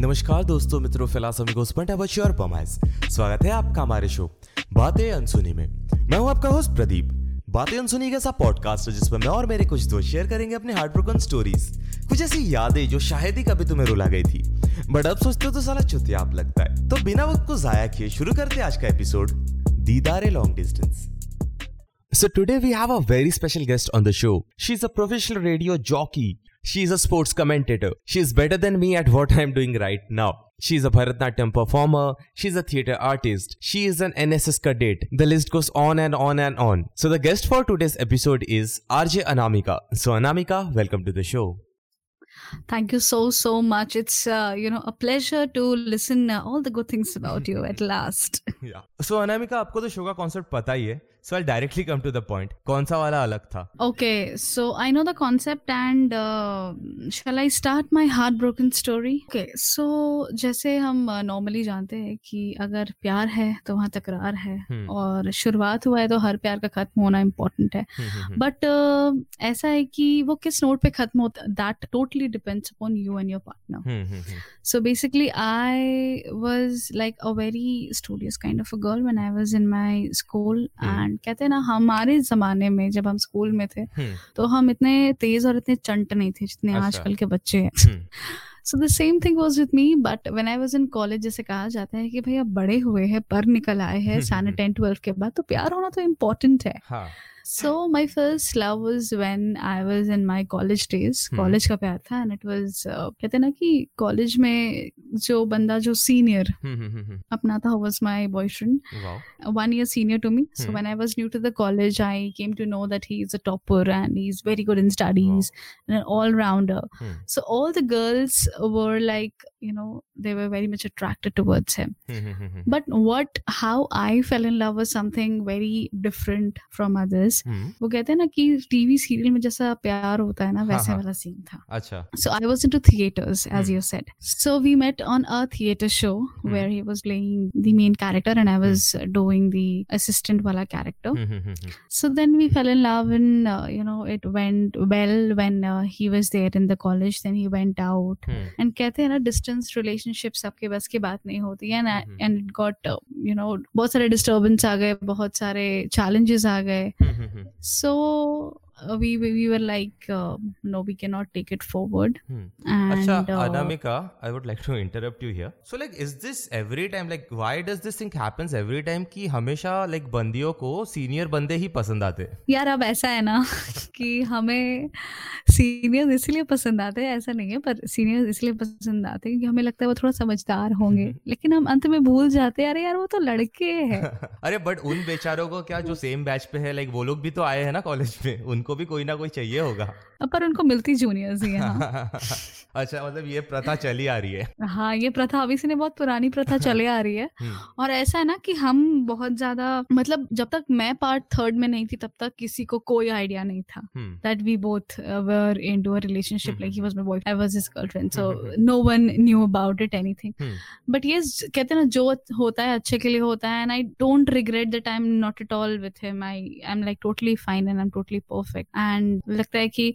नमस्कार दोस्तों, मित्रों फिलासफी को स्पंट योर पमाइस स्वागत है आपका हमारे शो, बातें अनसुनी में। मैं हूँ आपका होस्ट प्रदीप। बातें अनसुनी का पॉडकास्ट है जिसमें मैं और मेरे कुछ दोस्त शेयर करेंगे अपने हार्ट ब्रोकन स्टोरीज कुछ ऐसी यादें जो शायद ही कभी तुम्हें रुला गई थी। बट अब सोचते हो तो साला चुतिया आप लगता है। तो बिना वक्त को जाया किए शुरू करते आज का episode दीदारे long distance So today we have a very special guest on the show. She's a professional radio jockey. She is a sports commentator. She is better than me at what I am doing right now. She is a Bharatnatyam performer. She is a theatre artist. She is an NSS cadet. The list goes on and on and on. So the guest for today's episode is RJ Anamika. So Anamika, welcome to the show thank you so so much it's uh, you know a pleasure to listen uh, all the good things about you at last yeah so anamika आपको तो show ka concept pata hi so I directly come to the point कौन सा वाला अलग था? Okay so I know the concept and shall I start my heart broken story okay so जैसे हम normally uh, जानते हैं कि अगर प्यार है तो वहाँ तकरार है hmm. और शुरुआत हुआ है तो हर प्यार का खत्म होना इम्पोर्टेंट है। बट uh, ऐसा है कि वो किस नोट पे खत्म होता that totally depends upon you and your partner so basically I was like a very studious kind of a girl when I was in my school and कहते हैं ना हमारे जमाने में जब हम स्कूल में थे हम्म। तो हम इतने तेज और इतने चंट नहीं थे जितने अच्छा। आजकल के बच्चे हैं so the same thing was with me but when I was in college जैसे कहा जाता है कि भाई भैया बड़े हुए हैं पर निकल आए हैं साढ़े टेन ट्वेल्व के बाद तो प्यार होना तो इम्पोर्टेंट है हाँ. So my first love was when I was in my college days. College का प्यार था एंड इट वाज कहते हैं ना कि कॉलेज में जो बंदा जो सीनियर अपना था was my boyfriend one year senior to me so when I was new to the college I came to know that he is a topper and he is very good in studies and an all-rounder. Hmm. So all the girls were like, you know, they were very much attracted towards him. but what, how I fell in love was something very different from others. हम्म। वो कहते हैं ना कि TV serial में जैसा प्यार होता है ना हाँ, वैसे हाँ, वाला सीन था। अच्छा। So I was into theatres as you said so we met on a theatre show where he was playing the main character and I was doing the assistant वाला character so then we fell in love in you know it went well when he was there in the college then he went out and कहते हैं ना distance relationship सबके बस की बात नहीं होती and it got you know बहुत सारे डिस्टर्बेंस आ गए बहुत सारे चैलेंजेस आ गए। Mm-hmm. So uh, we we were like uh, no we cannot take it forward hmm. and Achha, uh, anamika i would like to interrupt you here so like is this every time like why does this thing happens every time कि हमेशा like बंदियों को senior बंदे ही पसंद आते यार अब ऐसा है ना कि हमें सीनियर इसलिए पसंद आते हैं ऐसा नहीं है पर सीनियर इसलिए पसंद आते हैं क्योंकि हमें लगता है वो थोड़ा समझदार होंगे लेकिन हम अंत में भूल जाते हैं अरे यार वो तो लड़के हैं अरे बट उन बेचारों को क्या जो सेम बैच पे है लाइक वो लोग भी तो आए हैं ना कॉलेज में उनको उनको भी कोई ना कोई चाहिए होगा। पर उनको मिलती जूनियर्स ही है हाँ। अच्छा मतलब ये प्रथा चली आ रही है। हाँ ये प्रथा अभी से बहुत पुरानी प्रथा चले आ रही है। हम्म। और ऐसा है ना कि हम बहुत ज़्यादा मतलब जब तक मैं पार्ट थर्ड में नहीं थी तब तक किसी को कोई आइडिया नहीं था that we both were in to a relationship like he was my boyfriend I was his girlfriend so no one knew about it anything but ये कहते हैं ना जो होता है अच्छे के लिए होता है and I don't regret that I am not at all with him I I am like totally fine and I am totally perfect and लगता है कि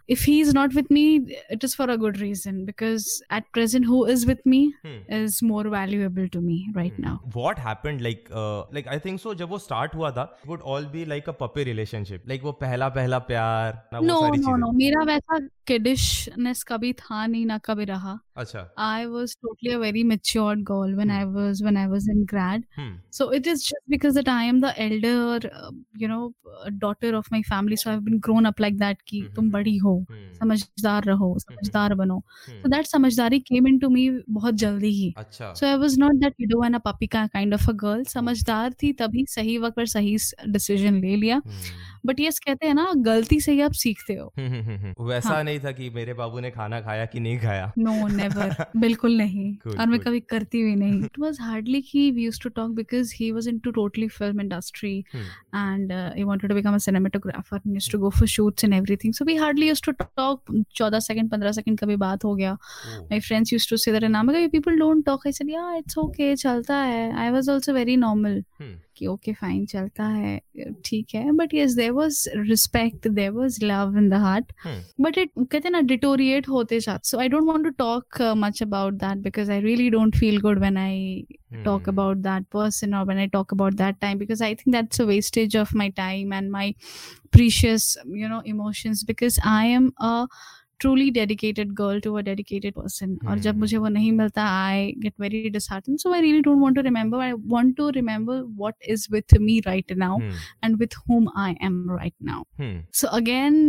if he's not with me it is for a good reason because at present who is with me hmm. is more valuable to me right hmm. now what happened like uh, like i think so jab wo start hua tha it would all be like a puppy relationship like wo pehla pehla pyar na no no no mera वैसा kiddishness kabhi tha nahi na kabhi raha acha i was totally a very matured girl when hmm. i was when i was in grad hmm. so it is just because that i am the elder uh, you know daughter of my family so i've been grown up like that ki hmm. tum badi ho हम्म। समझदार रहो हम्म, हम्म। समझदार बनो। तो that समझदारी came into me बहुत जल्दी ही। So I was not that widow and a puppy का kind of a girl समझदार थी तभी सही वक्त पर सही डिसीज़न ले लिया। बट ये कहते हैं ना गलती से ही आप सीखते हो। हम्म, हम्म, हम्म, वैसा हाँ. नहीं था कि मेरे बाबू ने खाना खाया कि नहीं खाया। नो no, नेवर बिल्कुल नहीं। Good, और मैं कभी करती भी नहीं। इट वाज हार्डली कि we used to talk because he was into totally film industry and he wanted to become a cinematographer and used to go for shoots and everything so we hardly to talk 14 second 15 second कभी बात हो गया। My friends used to say that नाम people don't talk I said yeah it's okay चलता है. I was also very normal कि okay fine चलता है ठीक है। But yes there was respect there was love in दार्ट but it कहते हैं ना डिटोरिएट होते जाते। So I don't want to talk much about that because I really don't feel good when I talk about that person और when I talk about that time because I think that's a wastage of my time and my precious you know emotions because I am a truly dedicated girl to a dedicated person और जब मुझे वो नहीं मिलता I get very disheartened so I really don't want to remember I want to remember what is with me right now and with whom I am right now so again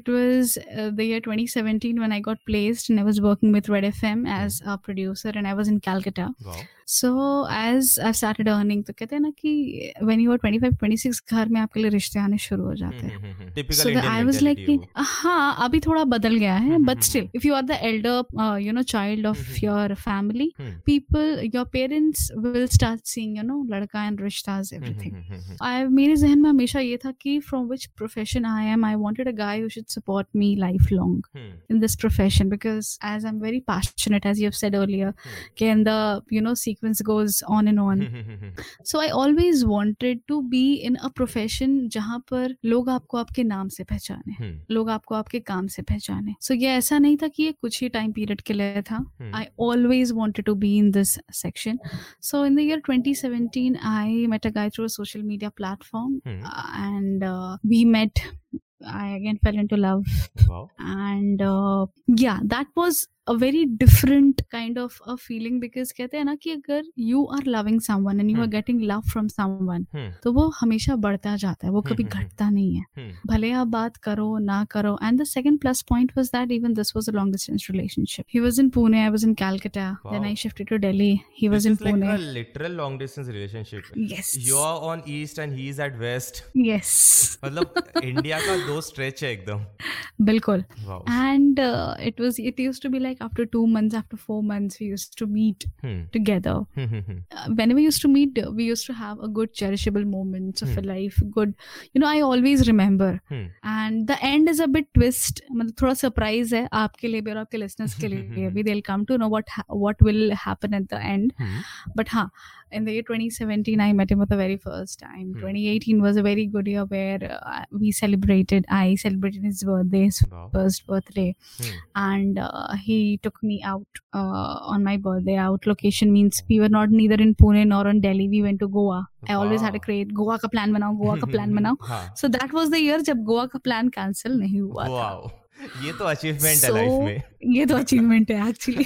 it was uh, the year 2017 when I got placed and I was working with Red FM as a producer and I was in Calcutta wow. So as I started earning तो कहते हैं ना कि when you are 25 26 घर में आपके लिए रिश्ते आने शुरू हो जाते हैं सो आई वाज लाइक कि हाँ अभी थोड़ा बदल गया है but still if you are the elder you know child of your family people your parents will start seeing you know लड़का एंड रिश्ताज एवरीथिंग आई मेरे जहन में हमेशा ये था कि from which profession I am I wanted a guy who should support me life long in this profession because as I am very passionate as you have said earlier कि in the you no sequence goes on and on. so i always wanted to be in a profession जहाँ पर लोग आपको आपके नाम से पहचाने लोग आपको आपके काम से पहचाने। सो ये ऐसा नहीं था कि ये कुछ ही टाइम पीरियड के लिए था। I always want to be in this section so in the twenty seventeen I met a guy through social media platform and we met I again fell in to love and yeah that was a very different kind of a feeling because कहते हैं ना कि अगर you are loving someone and you are getting love from someone तो वो हमेशा बढ़ता जाता है वो कभी घटता नहीं है भले आप बात करो ना करो and the second plus point was that even this was a long distance relationship he was in Pune I was in Calcutta wow. then I shifted to Delhi he was this in is like a literal long distance relationship yes you are on east and he is at west yes मतलब India का दो stretch है एकदम बिल्कुल and uh, it was it used to be like after two months after four months we used to meet Hmm. together uh, whenever we used to meet uh, we used to have a good cherishable moments of a life good you know i always remember Hmm. and the end is a bit twist मतलब थोड़ा surprise है आपके लिए भी और आपके listeners के लिए भी they'll come to know what ha- what will happen at the end Hmm. but हाँ in the year 2017 i met him for the very first time 2018 was a very good year where uh, we celebrated i celebrated his birthday his Wow. first birthday Hmm. and uh, he took me out uh, on my birthday out location means we were not neither in pune nor in delhi we went to goa i always had a Wow. great goa ka plan banao goa ka plan banao हाँ so that was the year जब गोवा का plan cancel नहीं हुआ था wow ये तो achievement so, है life में. ये तो अचीवमेंट है actually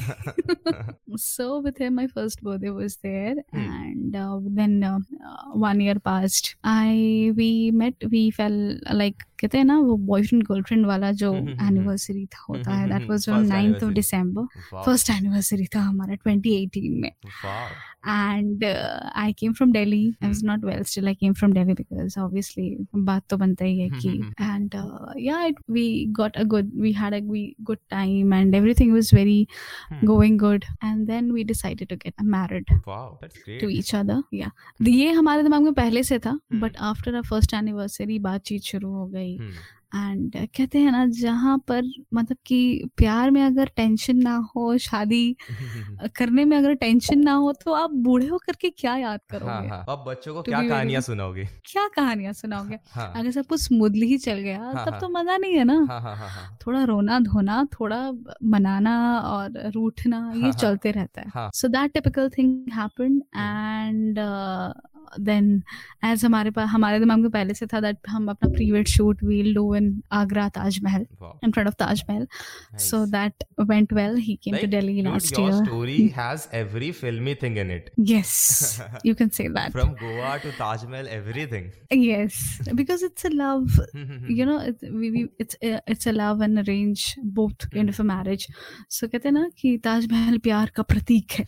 so with him my first birthday was there and then one year past I we met we fell like कहते हैं ना वो बॉयफ्रेंड गर्लफ्रेंड वाला जो एनिवर्सरी था होता है that was on 9th of December first anniversary था हमारा 2018 में. And I came from Delhi I was not well still I came from Delhi because obviously बात तो बनता ही है कि and yeah it we got a good we had a we, good time and everything was very Hmm. going good and then we decided to get married Wow. That's great. to each other yeah ये हमारे दिमाग में पहले से था Hmm. but after our first anniversary बातचीत शुरू हो गई Hmm. एंड कहते हैं ना जहाँ पर मतलब कि प्यार में अगर टेंशन ना हो शादी करने में अगर टेंशन ना हो तो आप बूढ़े होकर के क्या याद हाँ करोगे? हाँ। अब बच्चों को क्या कहानियाँ सुनाओगे? क्या कहानियाँ सुनाओगे? हाँ। अगर सब कुछ स्मूथली ही चल गया हाँ, तब हाँ। तो मज़ा नहीं है ना? हाँ हाँ हाँ हाँ। थोड़ा रोना धोना थोड़ा मनाना और रूठना हाँ, ये हाँ। चलते रहता है। हाँ। So that typical thing happened and then as हमारे पास हमारे दिमाग में पहले से था दैट हम अपना prewed shoot will do in Agra Taj Mahal in front of Taj Mahal so that went well he came to Delhi last year your story has every filmy thing in it yes you can say that from Goa to Taj Mahal everything yes because it's a love you know it's it's a love and arrange both kind of a marriage so कहते हैं ना कि ताजमहल प्यार का प्रतीक है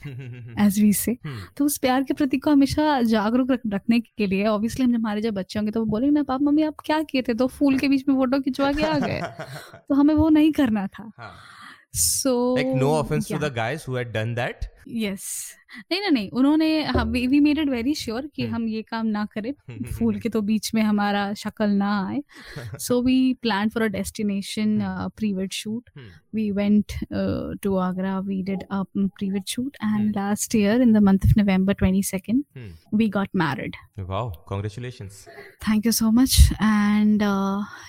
as we say तो उस प्यार के प्रतीक को हमेशा जागरूक रख, रखने के लिए ऑब्वियसली हम हमारे जब बच्चे होंगे तो वो बोलेंगे ना पापा मम्मी आप क्या किए थे? तो फूल के बीच में फ़ोटो खिंचवा के आ गए। तो हमें वो नहीं करना था. So like no offence to the guys who had done that yes नहीं ना नहीं उन्होंने we made it very sure कि हम्म। हम ये काम ना करें फूल के तो बीच में हमारा शक्ल ना आए। So we plan for a destination pre wed shoot we went to Agra we did a pre wed shoot and last year in the month of November 22nd we got married wow congratulations thank you so much and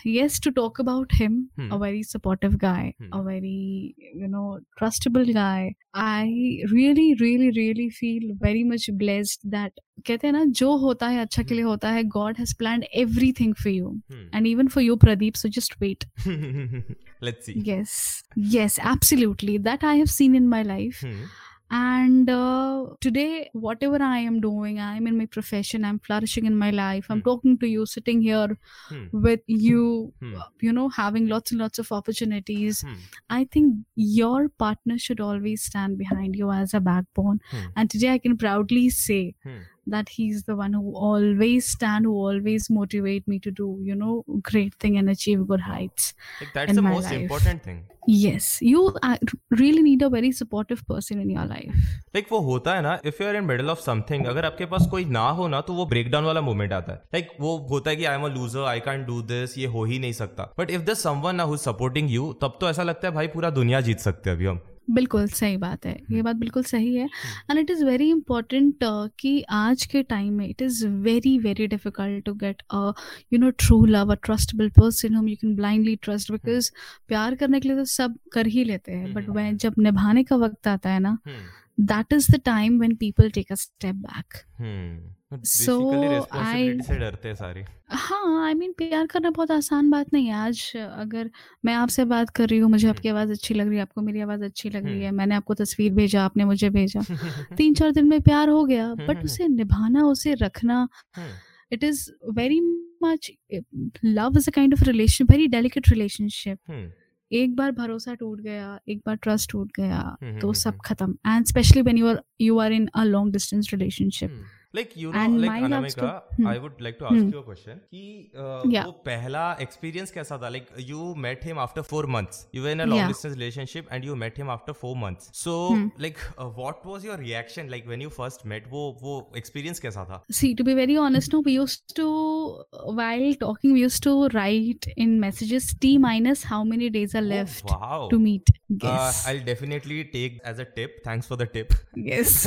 yes to talk about him a very supportive guy a very you know trustable guy I really really really feel very much blessed that कहते हैं ना जो होता है अच्छा के लिए हम्म। होता है God has plan every thing for you and even for you Pradeep so just wait let's see yes yes absolutely that I have seen in my life and uh, today whatever I am doing I am in my profession I'm flourishing in my life I'm Hmm. talking to you sitting here Hmm. with you Hmm. uh, you know having lots and lots of opportunities. I think your partner should always stand behind you as a backbone and today I can proudly say. That he's the one who always stand who always motivate me to do you know great thing and achieve good heights like that's in the most life. important thing yes you uh, really need a very supportive person in your life वो होता है ना if you are in middle of something अगर आपके पास कोई ना हो ना तो वो ब्रेक डाउन वाला मोमेंट आता है लाइक वो होता है कि I am a loser I can do this ये हो ही नहीं सकता बट इफ़ द समवन ना हु सपोर्टिंग यू तब तो ऐसा लगता है भाई पूरा दुनिया जीत सकते हैं अभी हम बिल्कुल सही बात है। ये बात बिल्कुल सही है। And it is very important कि आज के टाइम में it is very very difficult to get a you know true love a trustable person whom you can blindly trust because प्यार करने के लिए तो सब कर ही लेते हैं। बट हम्म। वह जब निभाने का वक्त आता है ना that is the time when people take a step back. Responsibility I- डरते हैं आई मीन प्यार करना बहुत आसान बात नहीं है। आज अगर मैं आपसे बात कर रही हूँ मुझे आपकी आवाज़ अच्छी लग रही है आपको मेरी आवाज़ अच्छी लग रही हम्म। है मैंने आपको तस्वीर भेजा आपने मुझे भेजा। तीन चार दिन में प्यार हो गया हम्म, बट हम्म, उसे निभाना उसे रखना हम्म, it is very much love is kind of relation very delicate relationship hmm, एक बार भरोसा टूट गया एक बार ट्रस्ट टूट गया हम्म, तो हम्म, सब हम्म। खत्म। And specially when you are you are in a long distance relationship And like my love Anamika sto- hmm. I would like to ask Hmm. You a question कि uh, Yeah. वो पहला experience कैसा था like you met him after four months you were in a long Yeah. Distance relationship and you met him after four months so Hmm. Like what was your reaction like when you first met वो वो experience कैसा था See, to be very honest, no, we used to, while talking, we used to write in messages T minus how many days are left oh, wow to meet. Uh, I'll definitely take as a tip. Thanks for the tip. yes.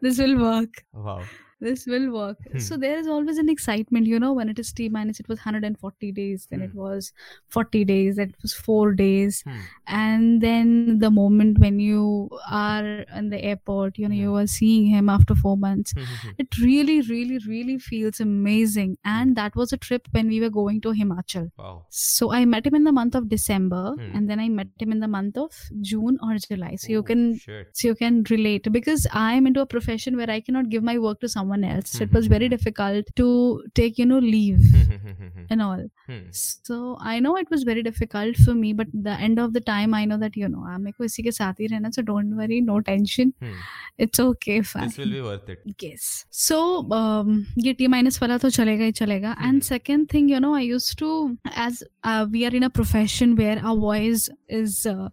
This will work. wow. This will work. Hmm. So there is always an excitement, you know, when it is T minus, it was 140 days, then it Hmm. was 40 days, then it was four days. Hmm. And then the moment when you are in the airport, you know, you are seeing him after four months. Hmm. it really really really feels amazing and that was a trip when we were going to himachal wow. so i met him in the month of december Hmm. and then i met him in the month of june or july so you Oh, can Shit. so you can relate because i am into a profession where i cannot give my work to someone someone else. It was very mm-hmm. difficult to take you know leave and all. Hmm. So i know it was very difficult for me but the end of the time i know that you know i'm ko isi ke so don't worry no tension. Hmm. It's okay fine. this will be worth it. Yes. So um, ye t minus wala to chalega hi chalega and hmm. second thing you know i used to as uh, we are in a profession where our voice is uh,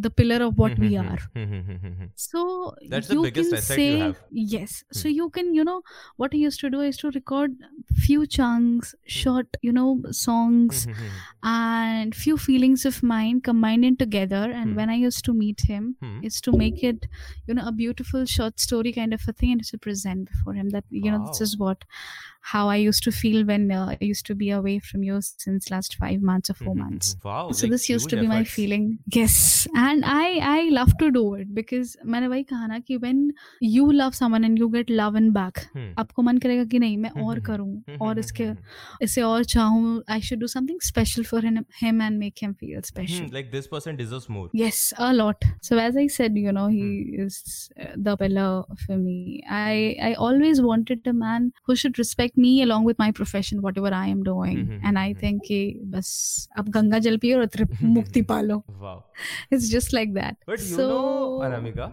the pillar of what we are. So that's the biggest say, you have. yes. So hmm. you can you know what i used to do is to record few chunks hmm. short you know songs and few feelings of mine combined in together. And hmm. when i used to meet him is to make it you know a beautiful short story kind of a thing and to present before him that you know this is oh. what how i used to feel when uh, i used to be away from you since last five months or four months Wow. so like this used huge to be my efforts. feeling yes and i i love to do it because मैंने वही कहा ना कि when you love someone and you get love in back Hmm. आपको मन करेगा कि नहीं मैं हम्म, और हम्म, करूं Hmm. और इसके इसे और चाहूं I should do something special for him, him and make him feel special Hmm. Like this person deserves more. Yes, a lot. So as I said, you know, he Hmm. is uh, the pillar for me. I I always wanted a man who should respect me along with my profession whatever I am doing and I think बस अब गंगा जल पियो और त्रिप मुक्ति पालो. It's just like that so Anamika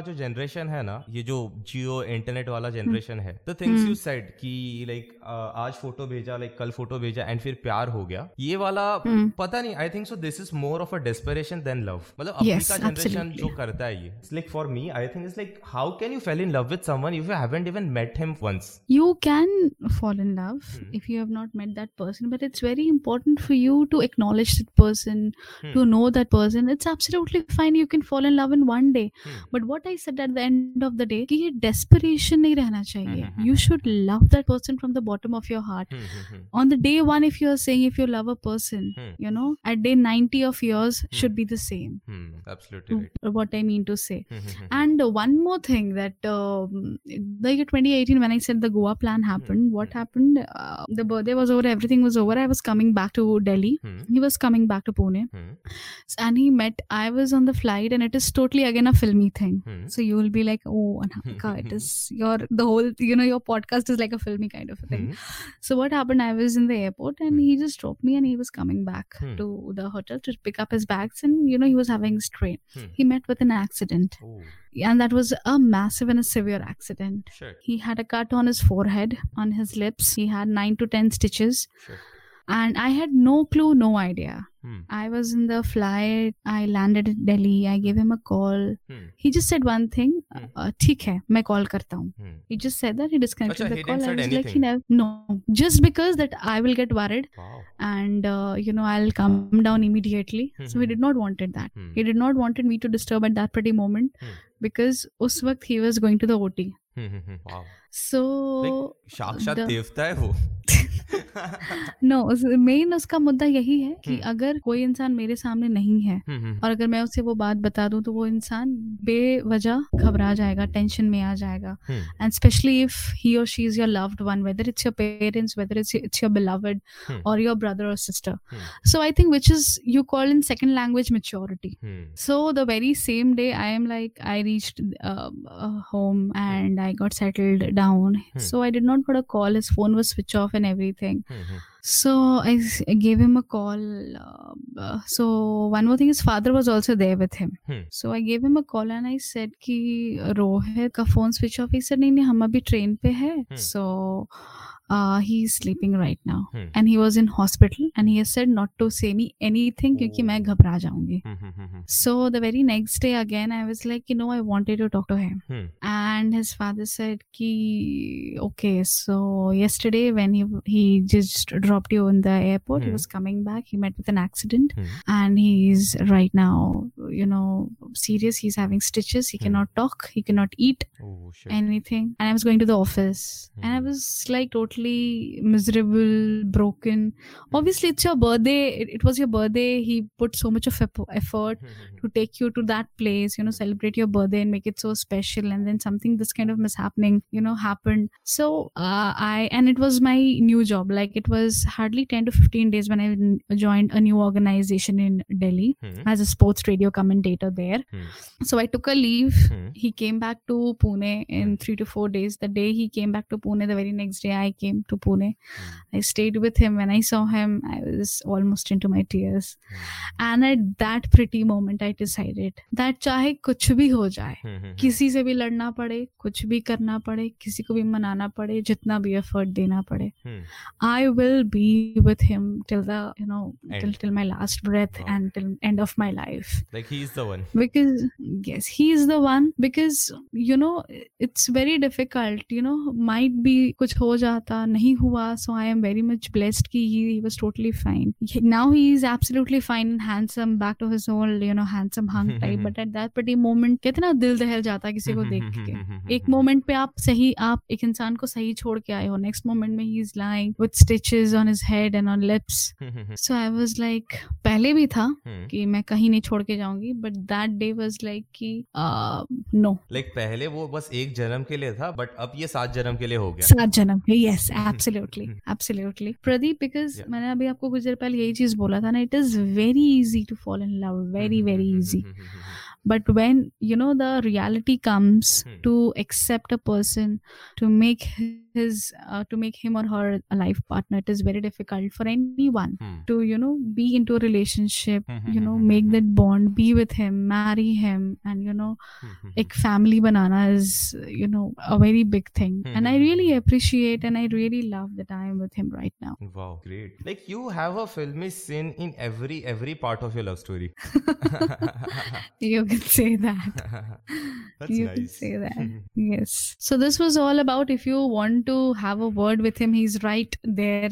जो generation hmm. है ना ये जो जियो इंटरनेट वाला hmm. जनरेशन है द लाइक hmm. आज फ़ोटो भेजा लाइक कल फ़ोटो भेजा एंड फिर प्यार हो गया ये वाला वाला पता नहीं I think so this is more of a desperation than love मतलब अभी का जनरेशन जो करता है ये it's like for me I think it's like how can you fell in love with someone if you haven't even met him once you can fall in love if you have not met that person but it's very important for you to acknowledge that person to know that person it's absolutely fine you can fall in love in one day but what I said at the end of the day कि ये desperation नहीं रहना चाहिए। You should love that person from the bottom of your heart on the day one if you are saying if you love a person person Hmm. you know? At day 90 of yours should be the same. Hmm, absolutely right. what i mean to say. Hmm, hmm, hmm, and one more thing that um, the year 2018 when i said the goa plan happened what happened uh, the birthday was over everything was over i was coming back to delhi. Hmm, he was coming back to pune. Hmm, and he met i was on the flight and it is totally again a filmy thing. Hmm. so you will be like oh Anamika, it is your the whole you know your podcast is like a filmy kind of a thing. Hmm, so what happened i was in the airport and he just dropped me and he was coming back Hmm. to the hotel to pick up his bags and you know he was having his train Hmm. he met with an accident. Oh, and that was a massive and a severe accident. Shit, he had a cut on his forehead on his lips. He had 9 to 10 stitches. Shit and i had no clue no idea Hmm, i was in the flight i landed in delhi i gave him a call hmm, he just said one thing Hmm. uh, ठीक है मैं call करता हूँ hmm. he just said that he disconnected Acha, the he call didn't i said was like he anything? never no just because that i will get worried Wow. and uh, you know i'll come down immediately so he Mhm. did not wanted that Hmm, he did not wanted me to disturb at that pretty moment Hmm. because उस वक्त he was going to the OT hmm, hmm, hmm. Wow. so Like साक्षात the- देवता है वो. No main उसका मुद्दा यही है कि हम्म। अगर कोई इंसान मेरे सामने नहीं है हम्म, हम्म। और अगर मैं उसे वो बात बता दूँ तो वो इंसान बेवजह घबरा जाएगा टेंशन में आ जाएगा। एंड स्पेशली इफ़ ही और she is your loved one whether it's your parents whether it's it's your beloved और योर ब्रदर और sister so I think which is you call in second language maturity so the very same day I am like I reach home and I got settled down so I did not got a call his phone was switch off and every everything. Mm-hmm so I, gave him a call uh, uh so one more thing his father was also there with him hmm. so i gave him a call and i said ki uh, rohit ka phone switch off he said nahi nahi hum abhi train pe hai hmm. so uh, he's sleeping right now hmm. and he was in hospital and he has said not to say me anything kyunki oh. main ghabra jaungi hmm, hmm, hmm, so the very next day again i was like you know i wanted to talk to him hmm. and his father said ki okay so yesterday when he he just dropped you in the airport he Hmm. was coming back he met with an accident Hmm. and he's right now you know serious he's having stitches he Hmm. cannot talk he cannot eat Oh anything and i was going to the office and i Hmm. was like totally miserable broken obviously it's your birthday it, it was your birthday he put so much of effort Hmm, hmm, hmm. to take you to that place, you know, celebrate your birthday and make it so special. And then something this kind of mishappening, you know, happened. So uh, I, and it was my new job. Like it was hardly 10 to 15 days when I n- joined a new organization in Delhi Hmm, as a sports radio commentator there. Hmm. So I took a leave. hmm. He came back to Pune in three to four days. The day he came back to Pune, the very next day I came to Pune. I stayed with him. When I saw him, I was almost into my tears. And at that pretty moment, I decided that चाहे कुछ भी हो जाए Hmm, hmm, hmm. किसी से भी लड़ना पड़े कुछ भी करना पड़े किसी को भी मनाना पड़े जितना भी एफर्ट देना पड़े Hmm. I will be with him till the you know till End. till my last breath Wow. and till end of my life Like he's the one. because yes he is the one because you know it's very difficult you know might be कुछ हो जाता नहीं हुआ so I am very much blessed कि he, he was totally fine He- now he is absolutely fine and handsome back to his old you know handsome hunk type but at that pretty moment कितना दिल दहल जाता है किसी को देख के एक मोमेंट पे आप सही आप एक इंसान को सही छोड़ के आए हो नेक्स्ट मोमेंट में he is lying with stitches on his head and on lips. So I was like पहले भी था Hmm. कि मैं कहीं नहीं छोड़ के जाऊँगी but that day was like कि नो Like पहले वो बस एक जन्म के लिए था बट अब ये सात जन्म के लिए हो गया। सात जन्म के yes absolutely absolutely Pradeep because मैंने अभी आपको कुछ देर पहले यही चीज़ बोला था ना it is very easy to fall in love very very easy but when you know the reality comes Hmm. to accept a person to make his uh, to make him or her a life partner it is very difficult for anyone Hmm. to you know be into a relationship Hmm, you hmm, know hmm, make hmm, that bond be with him marry him and you know Hmm, hmm, family banana is you know a very big thing Hmm, and i hmm, hmm, really appreciate and i really love that i am with him right now hmm. Wow, great! Like you have a filmy scene in every every part of your love story. you can say that That's you nice. can say that yes so this was all about if you want to have a word with him he's right there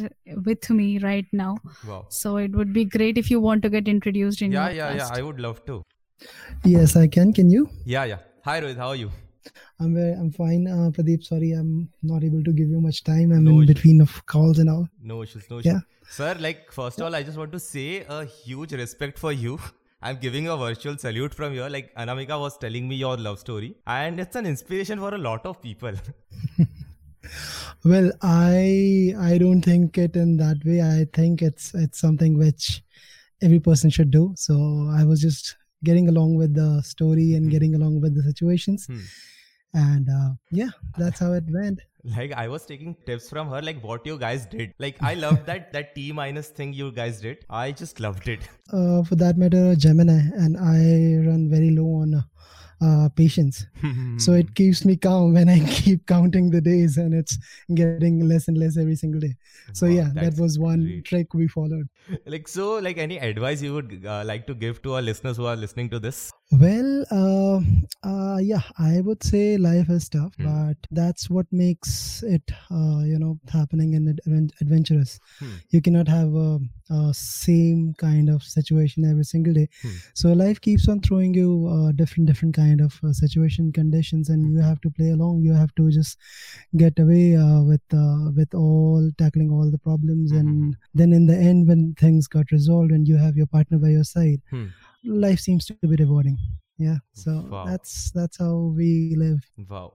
with me right now wow. so it would be great if you want to get introduced in Yeah, your yeah, yeah. podcast. I would love to. Yes, I can. Can you? Yeah, yeah. Hi, Rohit. How are you? I'm very, I'm fine. Uh, Pradeep, sorry, I'm not able to give you much time. I'm No in issue. between of calls and all. No issues, no issues. Yeah. Sir, like first of all, I just want to say a huge respect for you. I'm giving a virtual salute from here. Like Anamika was telling me your love story, and it's an inspiration for a lot of people. Well, I I don't think it in that way. I think it's it's something which every person should do. So I was just getting along with the story and Hmm. getting along with the situations, Hmm. And uh, yeah, that's how it went. like I was taking tips from her, like what you guys did. Like I loved that that T minus thing you guys did. I just loved it. Uh, for that matter, Gemini, and I run very low on uh, patience. So it keeps me calm when I keep counting the days, and it's getting less and less every single day. So Wow, yeah, that was one great. trick we followed. like so like any advice you would uh, like to give to our listeners who are listening to this Well, uh, uh, yeah, I would say life is tough, Hmm. but that's what makes it, uh, you know, happening and adven- adventurous. Hmm. You cannot have a, a same kind of situation every single day. Hmm. So life keeps on throwing you uh, different, different kind of uh, situation conditions, and you have to play along. You have to just get away uh, with uh, with all tackling all the problems, Mhm. and then in the end, when things got resolved and you have your partner by your side Hmm. life seems to be rewarding yeah so Wow. that's that's how we live. Wow.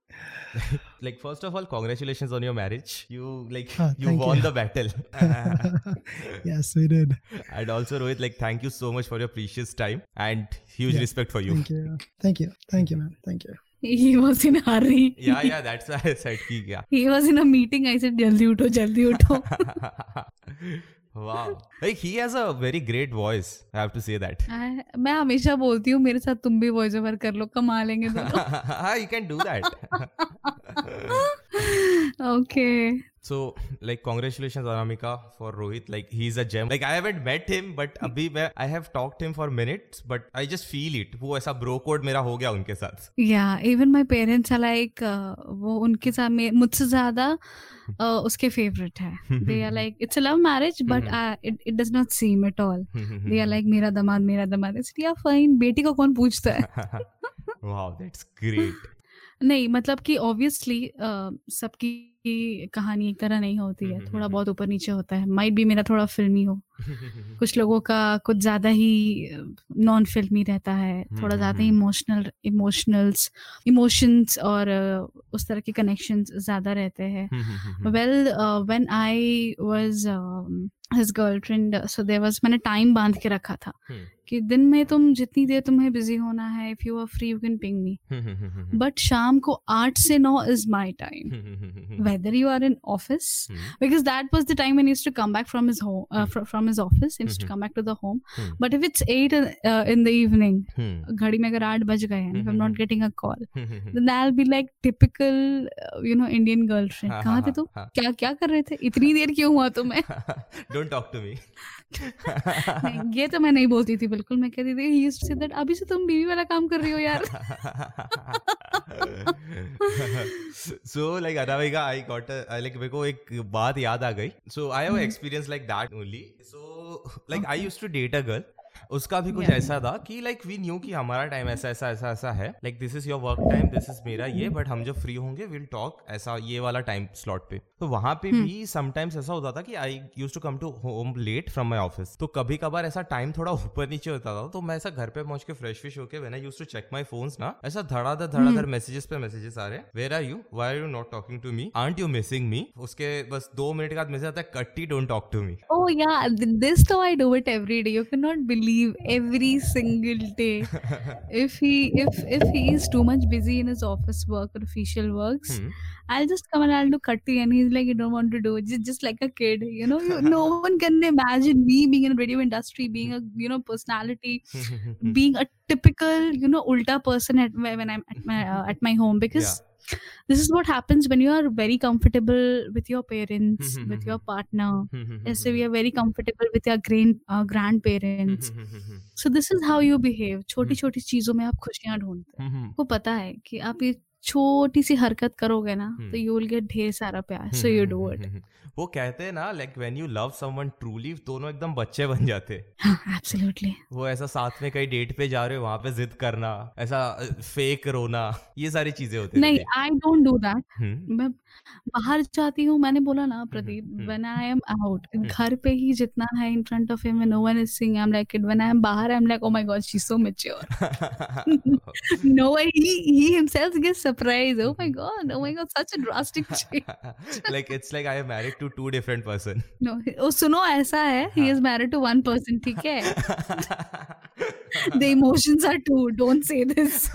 Like first of all congratulations on your marriage. You like Ah, you won you. the battle. Yes we did. And also rohit like thank you so much for your precious time and huge Yeah, respect for you. Thank you. Thank you. Thank you man. Thank you. He was in a hurry. Yeah yeah that's why i said ki yeah he was in a meeting. I said jaldi utho jaldi utho wow like he has a very great voice i have to say that I- मैं हमेशा बोलती हूँ मेरे साथ तुम भी voice over कर लो कमा लेंगे दोनों you can do that okay So, like, congratulations, Anamika, for Rohit. Like, he's a gem. Like, I haven't met him, but अभी मैं I have talked him for minutes, but I just feel it. वो ऐसा bro code मेरा हो गया उनके साथ. या even my parents are like वो उनके साथ मे- मुझसे ज़्यादा uh, उसके फेवरेट है they are like it's a love marriage but it it does not seem at all they are like मेरा दामाद मेरा दामाद या फाइन बेटी को कौन पूछता है wow, that's great. नहीं मतलब कि ऑब्वियसली सबकी कहानी एक तरह नहीं होती है हम्म, थोड़ा हम्म, बहुत ऊपर नीचे होता है। माइट भी मेरा थोड़ा फिल्मी हो। कुछ लोगों का कुछ ज़्यादा ही नॉन फिल्मी रहता है थोड़ा ज़्यादा ही हम्म, इमोशनल इमोशनल्स इमोशंस और उस तरह के कनेक्शंस ज़्यादा रहते हैं। Well when I was his girlfriend so there was मैंने टाइम बाँध के रखा था हम्म। कि दिन में तुम जितनी देर तुम्हें बिज़ी होना है if you are free you can ping me but शाम को आठ से नौ is my time whether you are in office mm-hmm. because that was the time when he used to come back from his home uh, fr- from his office he used mm-hmm. to Mhm. come back to the home mm-hmm. but if it's 8 uh, in the evening घड़ी में अगर आठ बज गए and if I'm not Mhm. getting a call then that'll be like typical uh, you know Indian girlfriend हाँ, हाँ, थे तुम हाँ, क्या क्या कर रहे थे इतनी देर क्यों हुआ तुम्हें Don't talk to me. ये तो मैं नहीं बोलती थी बिल्कुल मैं कहती थी he used to say that अभी से तुम बीवी वाला काम कर रही हो यार सो लाइक अदावेगा आई गॉट लाइक मेरे को एक बात याद आ गई। So I have experience like that only so like I used to date a girl उसका भी कुछ Yeah. ऐसा था कि लाइक वी न्यू कि हमारा टाइम ऐसा ऐसा ऐसा ऐसा है। Like this is your work time this is मेरा ये बट हम जब फ्री होंगे विल टॉक ऐसा ये वाला टाइम स्लॉट पे। तो वहाँ पे भी समटाइम्स ऐसा होता था कि I used to come to home late from my office तो कभी कभार ऐसा टाइम थोड़ा ऊपर नीचे होता था तो मैं ऐसा घर पे पहुँच के फ्रेश फ्रेश होके when I used to check my phone ना ऐसा धड़ाधड़ धड़ाधड़ मैसेजेस पे मैसेजेस आ रहे हैं। Where are you why are you not talking to me aren't you missing me उसके बस दो मिनट के बाद मैसेज आता है कट्टी don't talk to me Oh yeah, th- this though I do it every day. You cannot believe leave every single day. if he if if he is too much busy in his office work or official works, Hmm. I'll just come and I'll do cutty, and he's like, "You don't want to do it, just, just like a kid, you know." You, no one can imagine me being in a radio industry, being a you know personality, being a typical you know ulta person at when when I'm at my uh, at my home because this is what happens when you are very comfortable with your parents, mm-hmm. with your partner. Let's so we are very comfortable with your grand uh, grandparents. So this is how you behave. छोटी छोटी चीज़ों में आप खुशियाँ ढूंढते हैं आपको पता है कि आप ये छोटी सी हरकत करोगे ना तो यू विल गेट ढेर सारा प्यार सो यू डू इट वो कहते हैं ना like when you love someone truly दोनों एकदम बच्चे बन जाते। हैं हाँ वो ऐसा साथ में कहीं डेट पे जा रहे हो वहाँ पे जिद करना ऐसा फेक रोना ये सारी चीज़ें होती नहीं I don't do that hmm, मैं बाहर जाती हूँ मैंने बोला ना Pradeep hmm, when I am out घर पे ही जितना है in front of him no one is seeing I am like it when I am बाहर I am like oh my God she is so mature no way he he himself gets surprised oh my god oh my god such a drastic change like it's like I am married to two different person. no oh suno aisa hai he is married to one person ठीक है the emotions are two don't say this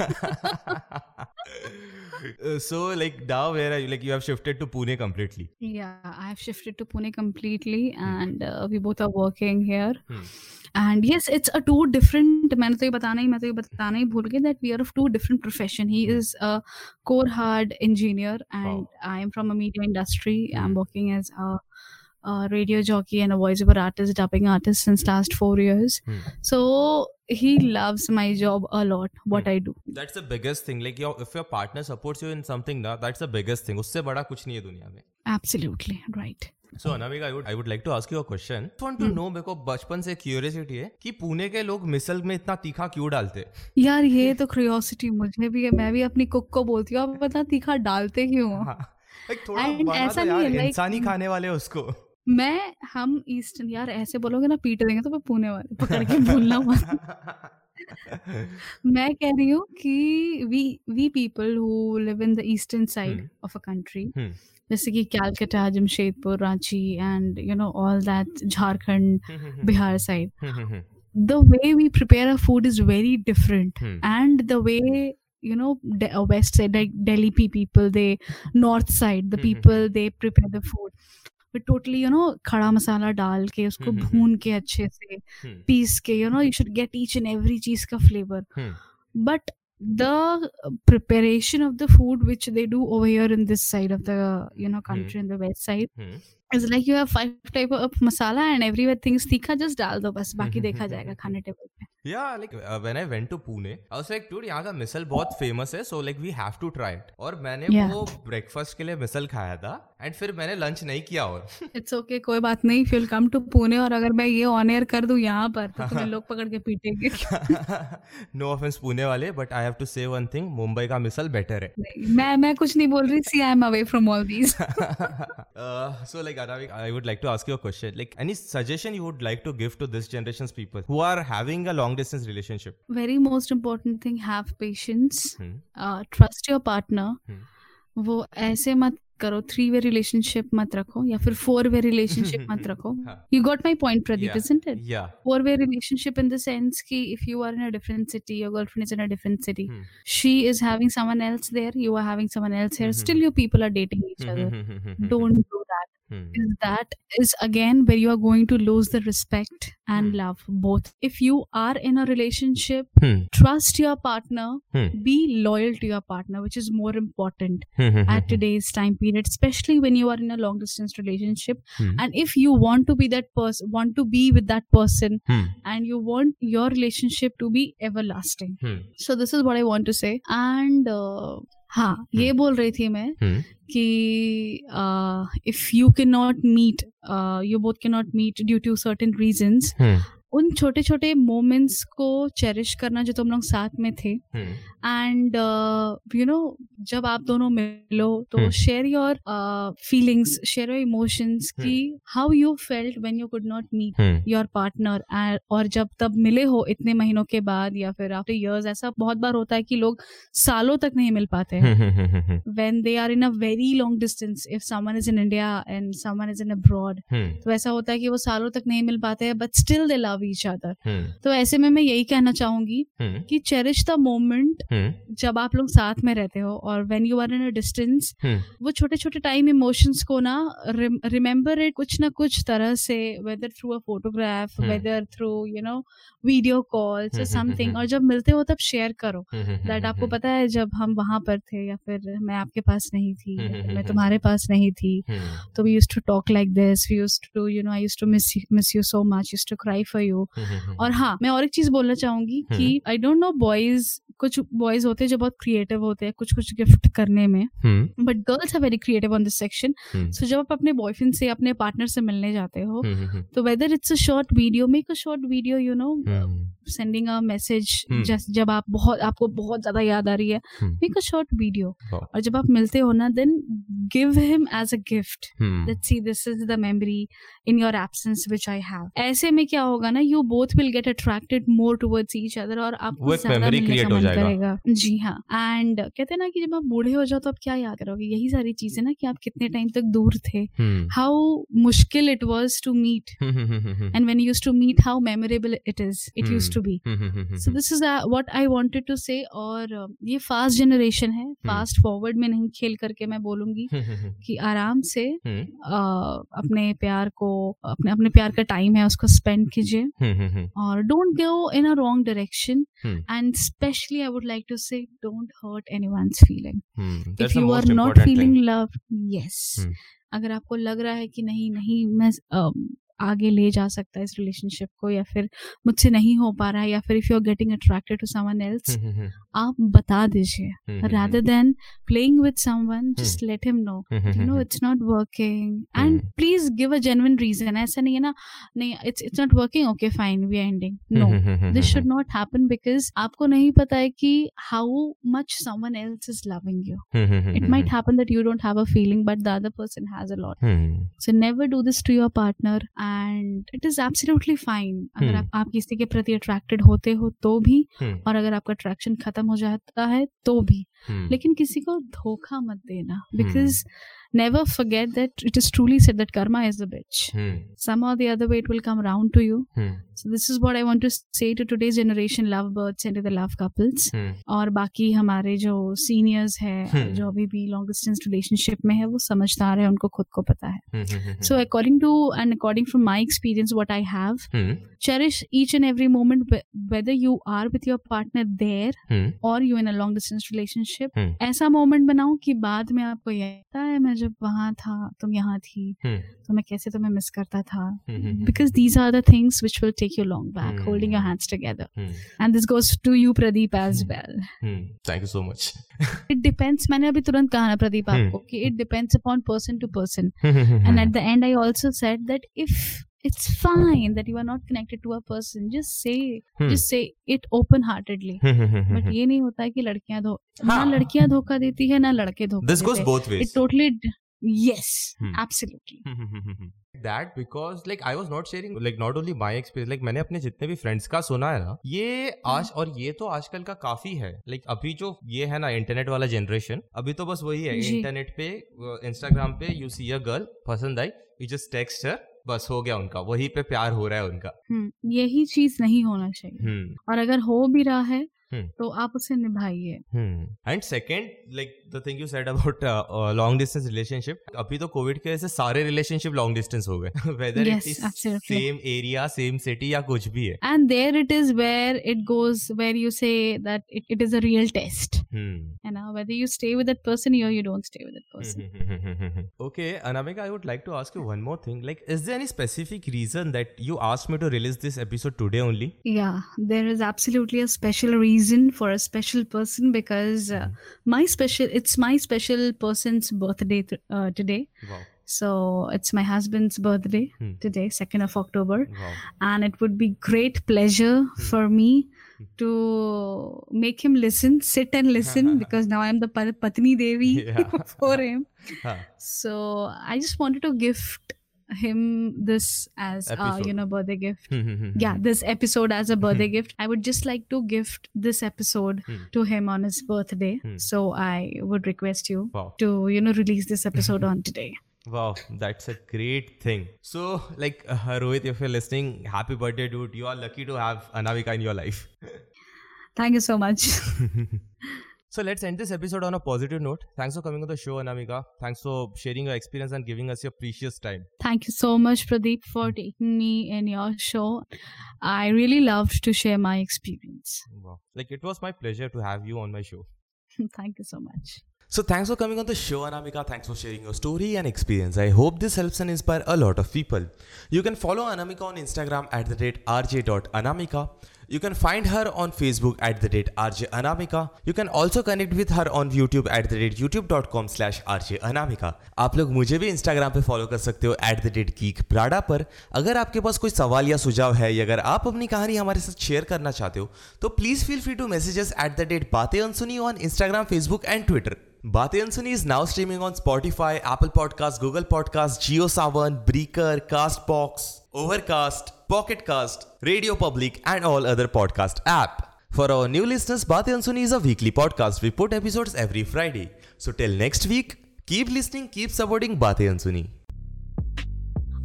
Uh, so like now where are you like you have shifted to Pune completely. Yeah, I have shifted to Pune completely, and uh, we both are working here. Hmm. And yes, it's a two different. मैंने तो ये बताना ही मैं तो ये बताना ही भूल गई that we are of two different profession. He is a core hard engineer, and I am from a media industry. I'm working as a, a radio jockey and a voiceover artist, dubbing artist since last four years. Hmm. So he loves my job a lot. What I do. That's the biggest thing. Like your if your partner supports you in something ना that's the biggest thing. उससे बड़ा कुछ नहीं है दुनिया में. Absolutely right. So Anamika, I would I would like to ask you a question. I want to know मेरे को बचपन से क्यूरियोसिटी है कि पुणे के लोग मिसल में इतना तीखा क्यों डालते हैं? यार ये तो क्यूरियोसिटी मुझे भी है मैं भी अपनी कुक को बोलती हूँ आप बता तीखा डालते क्यों हो हाँ, ऐसा नहीं है, इंसान ही खाने वाले उसको. मैं हम ईस्टर्न यार ऐसे बोलोगे ना पीट देंगे तो मैं पुणे वाले पकड़ के बोलना हुआ मैं कह रही हूँ कि we we people who live in the eastern side of a country जैसे कि Calcutta Jamshedpur Ranchi and you know all that Jharkhand Bihar side the way we prepare a food is very different and the way you know west side Delhi p people they north side the people they prepare the food फिर totally you know खड़ा मसाला डाल के उसको हम्म, हम्म, हम्म। भून के अच्छे से piece के you know you should get each and every चीज़ का flavour but the preparation of the food which they do over in this side of the you know country in the west side is like you have five type of masala and everything is तीखा just डाल दो बस बाकी देखा जाएगा खाने table पे Yeah, like uh, when I went to Pune, I was like, dude, यहाँ का मिसल बहुत फ़ेमस है, so like we have to try it. और मैंने Yeah. वो ब्रेकफास्ट के लिए मिसल खाया था, एंड फिर मैंने लंच नहीं किया और. इट्स ओके okay, कोई बात नहीं फिर कम टू पुणे और अगर मैं ये ऑन एयर कर दूँ यहाँ पर तो तुम्हें लोग पकड़ के पीटेंगे नो ऑफेंस पुणे वाले, but I have to say one thing, Mumbai का मिसल बेटर है. मैं मैं कुछ नहीं बोल रही see I am away from all these uh, so like Anavik, I would like to ask you a question. Like any suggestion you would like to give to this generation's people who are having a long distance relationship? Very most important thing have patience Hmm. Trust your partner Hmm. वो ऐसे मत करो three way relationship मत रखो या फिर four way relationship मत रखो हाँ. You got my point Pradeep Yeah. isn't it Yeah. four way relationship in the sense ki if you are in a different city your girlfriend is in a different city Hmm. she is having someone else there you are having someone else here Mhm. still you people are dating each other Hmm. that Hmm. is that is again where you are going to lose the respect and Hmm. love both if you are in a relationship Hmm. trust your partner Hmm. be loyal to your partner which is more important Hmm. at today's time period especially when you are in a long distance relationship Hmm. and if you want to be that person want to be with that person Hmm. and you want your relationship to be everlasting Hmm. so this is what i want to say and uh, हाँ ये बोल रही थी मैं Hmm. कि if you can not meet you both can not meet due to certain reasons. उन छोटे छोटे मोमेंट्स को चेरिश करना जो तुम लोग साथ में थे. एंड यू नो जब आप दोनों मिलो तो. Share your feelings share your emotions. कि how you felt when you could not meet. Your partner और जब तब मिले हो इतने महीनों के बाद या फिर आफ्टर इयर्स ऐसा बहुत बार होता है कि लोग सालों तक नहीं मिल पाते हैं Hmm. They are in a very long distance if if is in India and and is in abroad. तो ऐसा होता है कि वो सालों तक नहीं मिल पाते हैं but still they love love each other hmm. तो ऐसे में मैं यही कहना चाहूँगी हम्म। कि चेरिश द मोमेंट हम्म। जब आप लोग साथ में रहते हो और when you are in a distance hmm. वो छोटे छोटे टाइम इमोशंस को ना रिमेम्बर इट कुछ ना कुछ तरह से whether through a photograph hmm. Whether through you know video hmm, hmm, something hmm, और जब मिलते हो तब शेयर करो। हम्म दैट आपको पता है जब हम वहाँ पर थे या फिर मैं आपके पास नहीं थी हम्म, हम्म, मैं हम्म, तुम्हारे पास नहीं थी हम्म। तो we used to talk like this we used to you know I used to miss miss you so much used to cry for you hmm और हाँ मैं और एक चीज़ बोलना चाहूँगी कि आई डोंट नो बॉयज़ कुछ बॉयज़ होते हैं जो बहुत क्रिएटिव होते हैं कुछ कुछ गिफ्ट करने में। हम्म। But girls are very creative on this section hmm. So जब आप अपने बॉयफ्रेंड से अपने पार्टनर से मिलने जाते हो हम्म हम्म तो whether it's a short video make a short video you know hmm. Sending a message. जब आप बहुत आपको बहुत ज़्यादा याद आ रही है. मेक अ शॉर्ट वीडियो और जब आप मिलते हो ना then give him as a gift hmm. Let's see this is the memory in your absence which I have ऐसे में क्या होगा ना you both will get attracted more towards each other और आपको ज़्यादा मिलने का मन करेगा। जी हाँ। एंड कहते हैं ना कि जब आप बूढ़े हो जाओ तो आप क्या याद करोगे? यही सारी चीज़ें ना कि आप कितने टाइम तक दूर थे। हम्म। हाउ मुश्किल it was to meet and when used to meet how memorable it is it used to be so this used to be hmm hmm so this is uh, what i wanted to say और uh, ये fast generation है। Fast forward में नहीं खेल करके मैं बोलूँगी हम्म कि आराम से हम्म। uh, अपने प्यार को अपने अपने प्यार का टाइम है उसको स्पेंड कीजिए। हम्म हम्म और don't go in a wrong direction. And specially I would like to say don't hurt anyone's feeling. Feeling if you are not feeling love yes feeling yes. अगर आपको लग रहा है कि नहीं नहीं मैं आगे ले जा सकता है इस रिलेशनशिप को या फिर मुझसे नहीं हो पा रहा है या फिर if you are getting attracted to someone else आप बता दीजिए। Rather than playing with someone just let him know you know it's not working and please give a genuine reason ऐसा नहीं है ना नहीं it's it's not working okay fine we are ending no this should not happen because आपको नहीं पता है कि how much someone else is loving you it might happen that you don't have a feeling but the other person has a lot so never do this to your partner partner it is absolutely fine अगर. आप, आप किसी के प्रति attracted होते हो तो भी hmm. और अगर आपका अट्रैक्शन खत्म हो जाता है तो भी hmm. लेकिन किसी को धोखा मत देना because never forget that it is truly said that karma is the bitch hmm some or the other way it will come around to you hmm so this is what i want to say to today's generation love birds and to the love couples hmm और बाकी हमारे जो seniors है Hmm. जो अभी भी long distance relationship में है वो समझदार है उनको खुद को पता है hmm hmm so according to and according from my experience what i have hmm cherish each and every moment wh- whether you are with your partner there hmm or you in a long distance relationship Hmm. ऐसा moment बनाओ कि बाद में आपको ये पता है मैं जब वहाँ था तुम यहाँ थी हम्म। तो मैं कैसे तुम्हें मिस करता था? Hmm, hmm, because these are the things which will take you long back. Holding your hands together hmm and this goes to you Pradeep as. Well hmm thank you so much it depends मैंने अभी तुरंत कहा ना Pradeep Hmm. आपको कि it depends upon person to person and at the end I also said that that if it's fine that you are not connected to a person just say Hmm. just say it open heartedly but ये नहीं होता है कि लड़कियाँ धो ना हाँ। लड़कियाँ धोखा देती है ना लड़के धोखा दिस गोस देते both it was totally yes Hmm. absolutely that because like I was not sharing like not only my experience like मैंने अपने जितने भी फ्रेंड्स का सुना है ना ये आज और ये तो आजकल का काफ़ी है like अभी जो ये है ना इंटरनेट वाला जनरेशन अभी तो बस वही है। इंटरनेट पे इंस्टाग्राम पे यू सी अ गर्ल पसंद आई यू जस्ट टेक्स्ट हर बस हो गया उनका वही पे प्यार हो रहा है उनका हम्म, यही चीज़ नहीं होना चाहिए हम्म और अगर हो भी रहा है। तो आप उसे निभाइए। And second like the thing you said about long distance relationship अभी तो कोविड के वजह सारे रिलेशनशिप लॉन्ग डिस्टेंस हो गए। Whether it is same area same city या कुछ भी है। And there it is where it goes where you say that it is a real test है ना? Whether you stay with that person या you don't stay with that person okay Anamika I would like to ask you one more thing like is there any specific reason that you asked me to release this episode today only या there is absolutely a special for a special person because uh, my special it's my special person's birthday th- uh, today. Wow, So it's my husband's birthday Hmm. today, 2nd of October. wow. And it would be great pleasure for me to make him listen, sit and listen because now I'm the pa- Patni Devi Yeah. for him. So I just wanted to gift him this as uh, you know birthday gift Hmm, yeah this episode as a birthday gift i would just like to gift this episode Hmm. to him on his birthday Hmm. so i would request you Wow. to you know release this episode on today Wow, that's a great thing. So, like uh, Rohit, if you're listening, happy birthday, dude. You are lucky to have Anavika in your life. Thank you so much. so let's end this episode on a positive note. Thanks for coming on the show, Anamika. Thanks for sharing your experience and giving us your precious time. Thank you so much, Pradeep, for taking me in your show. I really loved to share my experience. Wow. Like it was my pleasure to have you on my show. Thank you so much. So thanks for coming on the show, Anamika. Thanks for sharing your story and experience. I hope this helps and inspire a lot of people. You can follow Anamika on Instagram at the rate rj.anamika. You can find her on Facebook at the rate RJ Anamika. You can also connect with her on YouTube at the rate youtube.com slash RJ Anamika. आप लोग मुझे भी Instagram पे follow कर सकते हो at the rate geek Prada पर अगर आपके पास कोई सवाल या सुझाव है या अगर आप अपनी कहानी हमारे साथ शेयर करना चाहते हो तो please feel free to messages at the date Baatein Ansuni on Instagram Facebook and Twitter Bate Ansuni is now streaming on Spotify, Apple Podcasts, Google Podcasts, JioSavan, Breaker, Castbox, Overcast, Pocket Cast, Radio Public, and all other podcast app. For our new listeners, Bate Ansuni is a weekly podcast. We put episodes every Friday. So till next week, keep listening, keep supporting Bate Ansuni.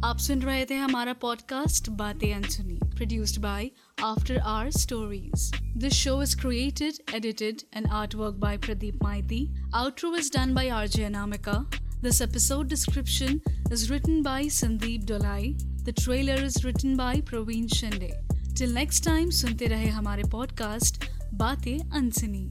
आप सुन रहे थे हमारा podcast Baatein Ansuni produced by after hour stories this show is created edited and art work by Pradeep Maiti outro is done by RJ Anamika this episode description is written by Sandeep Dolai the trailer is written by Praveen Shinde till next time सुनते रहे हमारे podcast Baatein अनसुनी